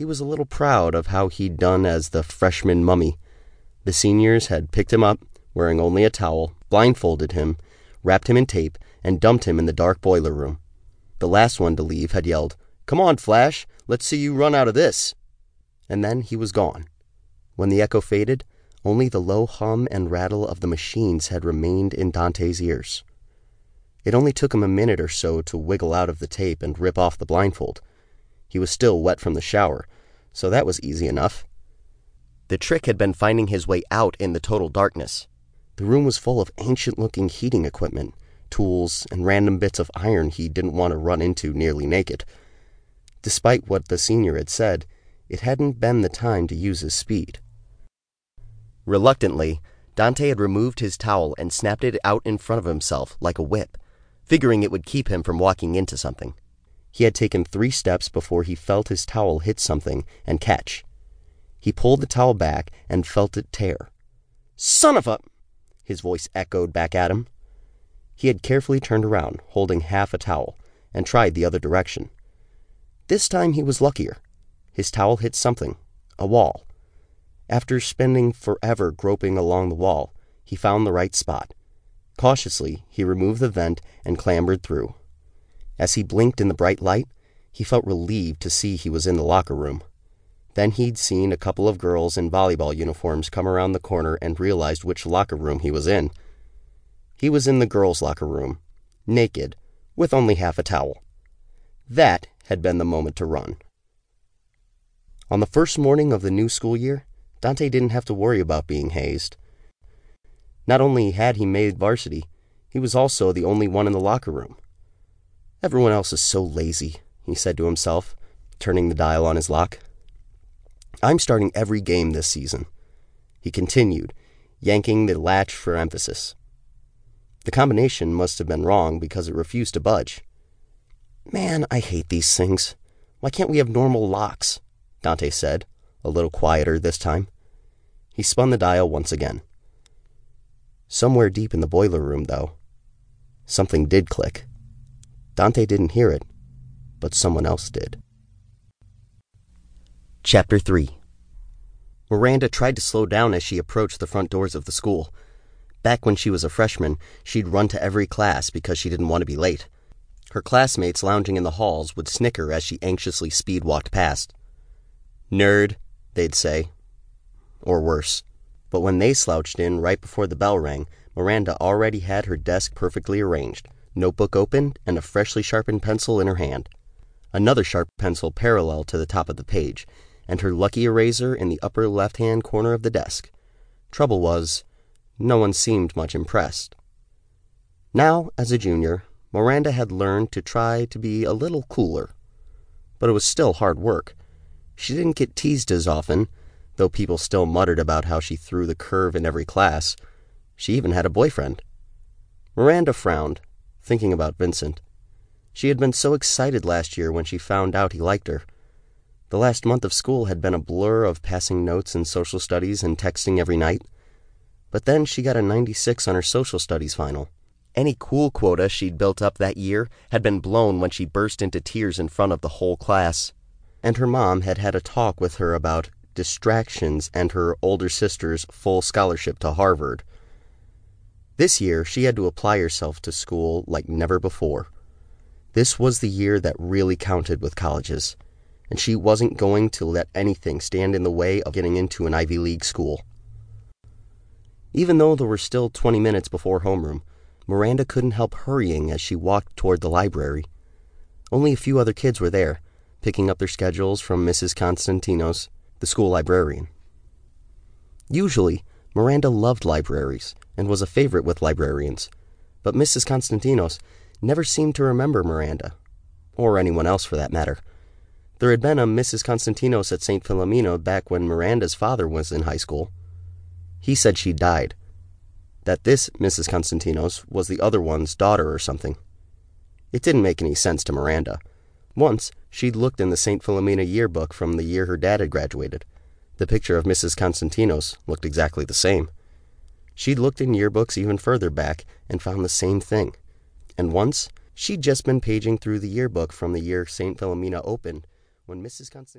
He was a little proud of how he'd done as the freshman mummy. The seniors had picked him up, wearing only a towel, blindfolded him, wrapped him in tape, and dumped him in the dark boiler room. The last one to leave had yelled, Come on, Flash, let's see you run out of this. And then he was gone. When the echo faded, only the low hum and rattle of the machines had remained in Dante's ears. It only took him a minute or so to wiggle out of the tape and rip off the blindfold. He was still wet from the shower, so that was easy enough. The trick had been finding his way out in the total darkness. The room was full of ancient looking heating equipment, tools, and random bits of iron he didn't want to run into nearly naked. Despite what the senior had said, it hadn't been the time to use his speed. Reluctantly, Dante had removed his towel and snapped it out in front of himself like a whip, figuring it would keep him from walking into something. He had taken three steps before he felt his towel hit something and catch. He pulled the towel back and felt it tear. Son of a! His voice echoed back at him. He had carefully turned around, holding half a towel, and tried the other direction. This time he was luckier. His towel hit something a wall. After spending forever groping along the wall, he found the right spot. Cautiously, he removed the vent and clambered through. As he blinked in the bright light, he felt relieved to see he was in the locker room. Then he'd seen a couple of girls in volleyball uniforms come around the corner and realized which locker room he was in. He was in the girls' locker room, naked, with only half a towel. That had been the moment to run. On the first morning of the new school year, Dante didn't have to worry about being hazed. Not only had he made varsity, he was also the only one in the locker room. Everyone else is so lazy, he said to himself, turning the dial on his lock. I'm starting every game this season. He continued, yanking the latch for emphasis. The combination must have been wrong because it refused to budge. Man, I hate these things. Why can't we have normal locks? Dante said, a little quieter this time. He spun the dial once again. Somewhere deep in the boiler room, though, something did click. Dante didn't hear it, but someone else did. Chapter 3 Miranda tried to slow down as she approached the front doors of the school. Back when she was a freshman, she'd run to every class because she didn't want to be late. Her classmates lounging in the halls would snicker as she anxiously speed walked past. Nerd, they'd say. Or worse. But when they slouched in right before the bell rang, Miranda already had her desk perfectly arranged, notebook open, and a freshly sharpened pencil in her hand. Another sharp pencil parallel to the top of the page, and her lucky eraser in the upper left hand corner of the desk. Trouble was, no one seemed much impressed. Now, as a junior, Miranda had learned to try to be a little cooler. But it was still hard work. She didn't get teased as often, though people still muttered about how she threw the curve in every class. She even had a boyfriend. Miranda frowned, thinking about Vincent. She had been so excited last year when she found out he liked her. The last month of school had been a blur of passing notes in social studies and texting every night. But then she got a 96 on her social studies final. Any cool quota she'd built up that year had been blown when she burst into tears in front of the whole class. And her mom had had a talk with her about distractions and her older sister's full scholarship to Harvard. This year, she had to apply herself to school like never before. This was the year that really counted with colleges and she wasn't going to let anything stand in the way of getting into an Ivy League school. Even though there were still 20 minutes before homeroom, Miranda couldn't help hurrying as she walked toward the library. Only a few other kids were there, picking up their schedules from Mrs. Constantinos, the school librarian. Usually, Miranda loved libraries and was a favorite with librarians, but Mrs. Constantinos never seemed to remember Miranda, or anyone else for that matter. There had been a Mrs. Constantinos at St. Philomena back when Miranda's father was in high school. He said she died. That this Mrs. Constantinos was the other one's daughter or something. It didn't make any sense to Miranda. Once, she'd looked in the St. Philomena yearbook from the year her dad had graduated. The picture of Mrs. Constantinos looked exactly the same. She'd looked in yearbooks even further back and found the same thing. And once, she'd just been paging through the yearbook from the year St. Philomena opened when Mrs. Constantine